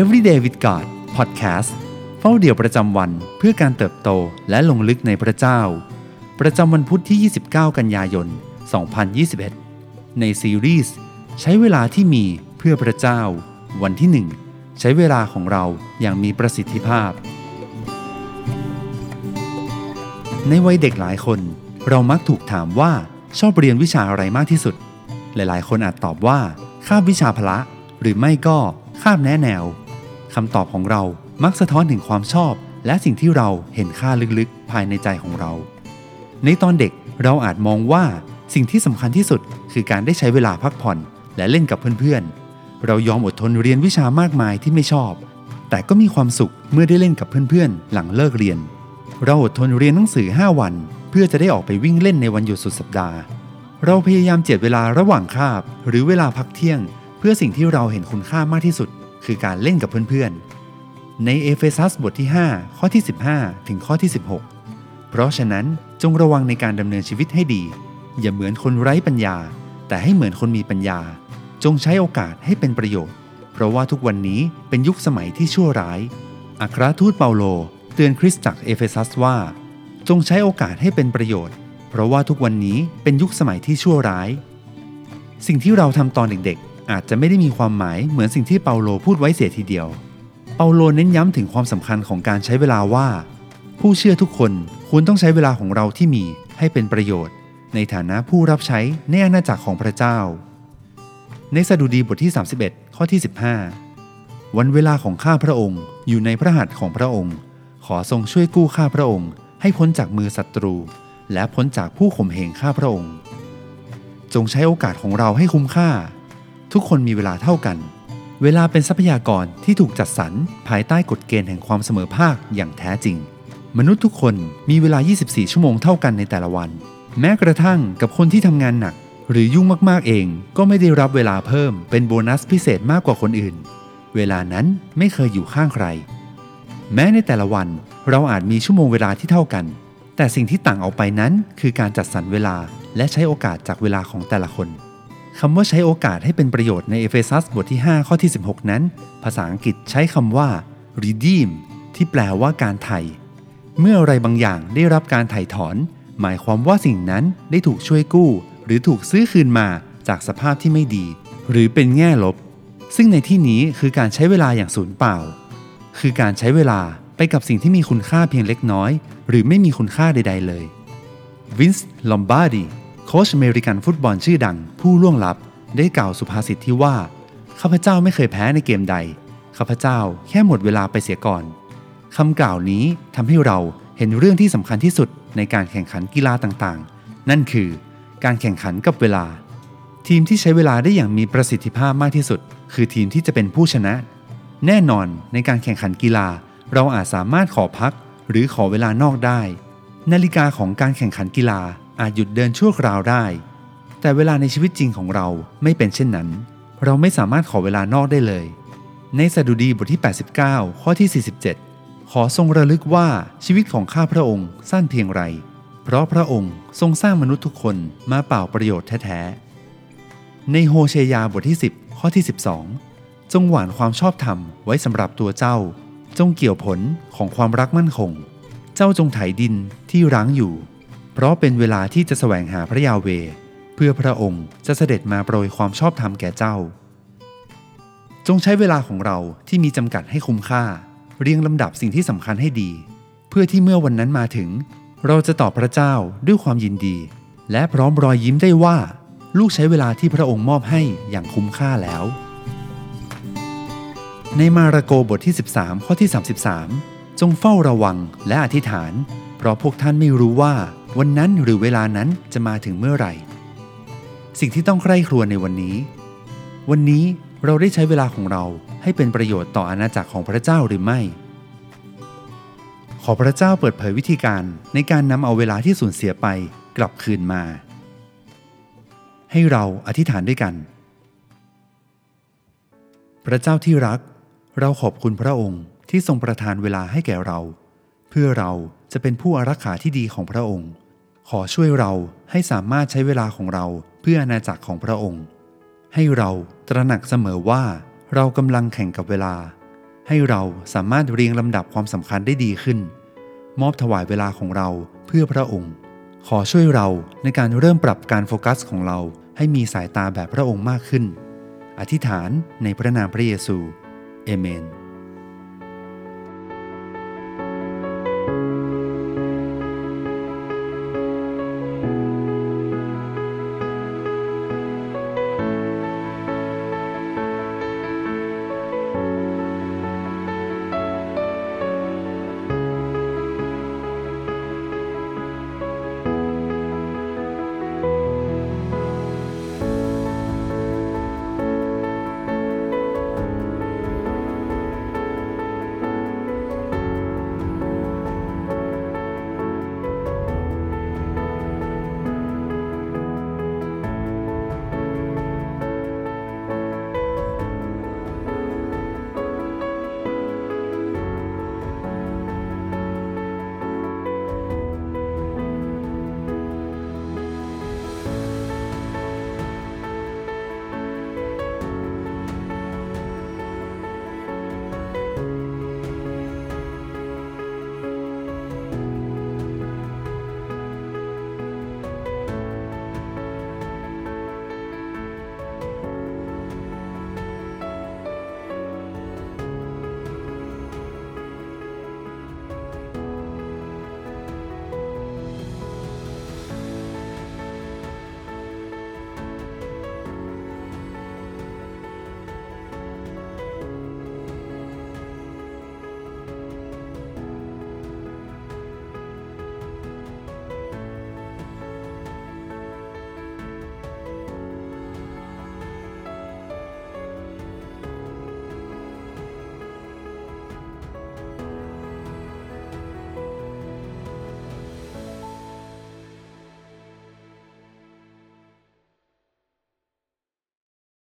Everyday with God Podcast เฝ้าเดี่ยวประจำวันเพื่อการเติบโตและลงลึกในพระเจ้า ประจำวันพุทธที่ 29 กันยายน 2021 ในซีรีส์ใช้เวลาที่มีเพื่อพระเจ้า วันที่ 1 ใช้เวลาของเราอย่างมีประสิทธิภาพ ในวัยเด็กหลายคน เรามักถูกถามว่าชอบเรียนวิชาอะไรมากที่สุด หลายๆ คนอาจตอบว่าคาบวิชาพละ หรือไม่ก็คาบแนะแนว คำตอบของเรามักสะท้อนถึงความชอบ และสิ่งที่เราเห็นค่าลึกๆ ภายในใจของเรา ในตอนเด็กเราอาจมองว่าสิ่งที่สำคัญที่สุด คือการได้ใช้เวลาพักผ่อน และเล่นกับเพื่อนๆ เรายอมอดทนเรียนวิชามากมายที่ไม่ชอบ แต่ก็มีความสุขเมื่อได้เล่นกับเพื่อนๆ หลังเลิกเรียน เราอดทนเรียนหนังสือ 5 วัน เพื่อจะได้ออกไปวิ่งเล่นในวันหยุดสุดสัปดาห์ เราพยายามเจียดเวลาระหว่างคาบ หรือเวลาพักเที่ยง เพื่อสิ่งที่เราเห็นคุณค่ามากที่สุด คือการเล่นกับเพื่อนๆ ในเอเฟซัสบทที่ 5 ข้อที่ 15 ถึงข้อที่ 16 เพราะฉะนั้นจงระวังในการดำเนินชีวิตให้ดี อย่าเหมือนคนไร้ปัญญา แต่ให้เหมือนคนมีปัญญา จงใช้โอกาสให้เป็นประโยชน์ เพราะว่าทุกวันนี้เป็นยุคสมัยที่ชั่วร้าย อัครทูตเปาโล เตือนคริสตจักรเอเฟซัสว่า จงใช้โอกาสให้เป็นประโยชน์ เพราะว่าทุกวันนี้เป็นยุคสมัยที่ชั่วร้าย สิ่งที่เราทำตอนเด็กๆ อาจจะไม่ได้มีความหมายเหมือนสิ่งที่เปาโลพูดไว้เสียทีเดียว เปาโลเน้นย้ำถึงความสำคัญของการใช้เวลาว่า ผู้เชื่อทุกคนควรต้องใช้เวลาของเราที่มีให้เป็นประโยชน์ ในฐานะผู้รับใช้ในอาณาจักรของพระเจ้า ในสดุดีบทที่ 31 ข้อที่ 15 วันเวลาของข้าพระองค์อยู่ในพระหัตถ์ของพระองค์ ขอทรงช่วยกู้ข้าพระองค์ ให้พ้นจากมือศัตรู และพ้นจากผู้ข่มเหงข้าพระองค์ จงใช้โอกาสของเราให้คุ้มค่า ทุกคนมีเวลาเท่ากัน เวลาเป็นทรัพยากรที่ถูกจัดสรรภายใต้กฎเกณฑ์แห่งความเสมอภาคอย่างแท้จริง มนุษย์ทุกคนมีเวลา 24 ชั่วโมงเท่ากันในแต่ละวัน แม้กระทั่งกับคนที่ทำงานหนัก หรือยุ่งมากๆเองก็ไม่ได้รับเวลาเพิ่มเป็นโบนัสพิเศษมากกว่าคนอื่น เวลานั้นไม่เคยอยู่ข้างใคร แม้ในแต่ละวันเราอาจมีชั่วโมงเวลาที่เท่ากัน แต่สิ่งที่ต่างออกไปนั้นคือการจัดสรรเวลาและใช้โอกาสจากเวลาของแต่ละคน คำว่าใช้โอกาสให้เป็นประโยชน์ในเอเฟซัสบทที่ 5 ข้อที่ 16 นั้น ภาษาอังกฤษใช้คำว่า redeem ที่แปลว่าการไถ่เมื่ออะไรบางอย่างได้รับการไถ่ถอน หมายความว่าสิ่งนั้นได้ถูกช่วยกู้ หรือถูกซื้อคืนมาจากสภาพที่ไม่ดี หรือเป็นแง่ลบ ซึ่งในที่นี้คือการใช้เวลาอย่างสูญเปล่า คือการใช้เวลาไปกับสิ่งที่มีคุณค่าเพียงเล็กน้อย หรือไม่มีคุณค่าใด ๆ เลยวินซ์ลอมบาร์ดี โค้ชอเมริกันฟุตบอลชื่อดังผู้ล่วงลับได้กล่าวสุภาษิตที่ว่าข้าพเจ้าไม่เคยแพ้ในเกมใดข้าพเจ้าแค่หมดเวลาไปเสียก่อนคำกล่าวนี้ทำให้เราเห็นเรื่องที่สำคัญที่สุดในการแข่งขันกีฬาต่างๆ นั่นคือการแข่งขันกับเวลา ทีมที่ใช้เวลาได้อย่างมีประสิทธิภาพมากที่สุด คือทีมที่จะเป็นผู้ชนะ แน่นอนในการแข่งขันกีฬา เราอาจสามารถขอพัก หรือขอเวลานอกได้ นาฬิกาของการแข่งขันกีฬา อาจหยุดเดินชั่วคราวได้ แต่เวลาในชีวิตจริงของเราไม่เป็นเช่นนั้น เราไม่สามารถขอเวลานอกได้เลย ในสดุดีบทที่ 89 ข้อที่ 47 ขอทรงระลึกว่าชีวิตของข้าพระองค์สั้นเพียงไร เพราะพระองค์ทรงสร้างมนุษย์ทุกคนมาเป่าประโยชน์แท้ๆ ในโฮเชยาบทที่ 10 ข้อที่ 12 จงหว่านความชอบธรรมไว้สำหรับตัวเจ้า จงเกี่ยวผลของความรักมั่นคง เจ้าจงไถดินที่ร้างอยู่ เพราะเป็นเวลาที่จะแสวงหาพระยาเว เพื่อพระองค์จะเสด็จมาโปรยความชอบธรรมแก่เจ้า จงใช้เวลาของเราที่มีจำกัดให้คุ้มค่า เรียงลำดับสิ่งที่สำคัญให้ดี เพื่อที่เมื่อวันนั้นมาถึง เราจะตอบพระเจ้าด้วยความยินดี และพร้อมรอยยิ้มได้ว่า ลูกใช้เวลาที่พระองค์มอบให้อย่างคุ้มค่าแล้ว ในมาระโกบทที่ 13 ข้อที่ 33 จงเฝ้าระวังและอธิษฐาน เพราะพวกท่านไม่รู้ว่า วันนั้นหรือเวลานั้นจะมาถึงเมื่อไหร่ สิ่งที่ต้องใคร่ครวญในวันนี้ วันนี้เราได้ใช้เวลาของเราให้เป็นประโยชน์ต่ออาณาจักรของพระเจ้าหรือไม่ ขอพระเจ้าเปิดเผยวิธีการในการนำเอาเวลาที่สูญเสียไปกลับคืนมา ให้เราอธิษฐานด้วยกัน พระเจ้าที่รัก เราขอบคุณพระองค์ที่ทรงประทานเวลาให้แก่เรา เพื่อเราจะเป็นผู้อารักขาที่ดีของพระองค์ ขอช่วยเราให้สามารถใช้เวลาของเราเพื่ออาณาจักรของพระองค์ ให้เราตระหนักเสมอว่าเรากำลังแข่งกับเวลา ให้เราสามารถเรียงลำดับความสำคัญได้ดีขึ้น มอบถวายเวลาของเราเพื่อพระองค์ ขอช่วยเราในการเริ่มปรับการโฟกัสของเราให้มีสายตาแบบพระองค์มากขึ้น อธิษฐานในพระนามพระเยซู เอเมน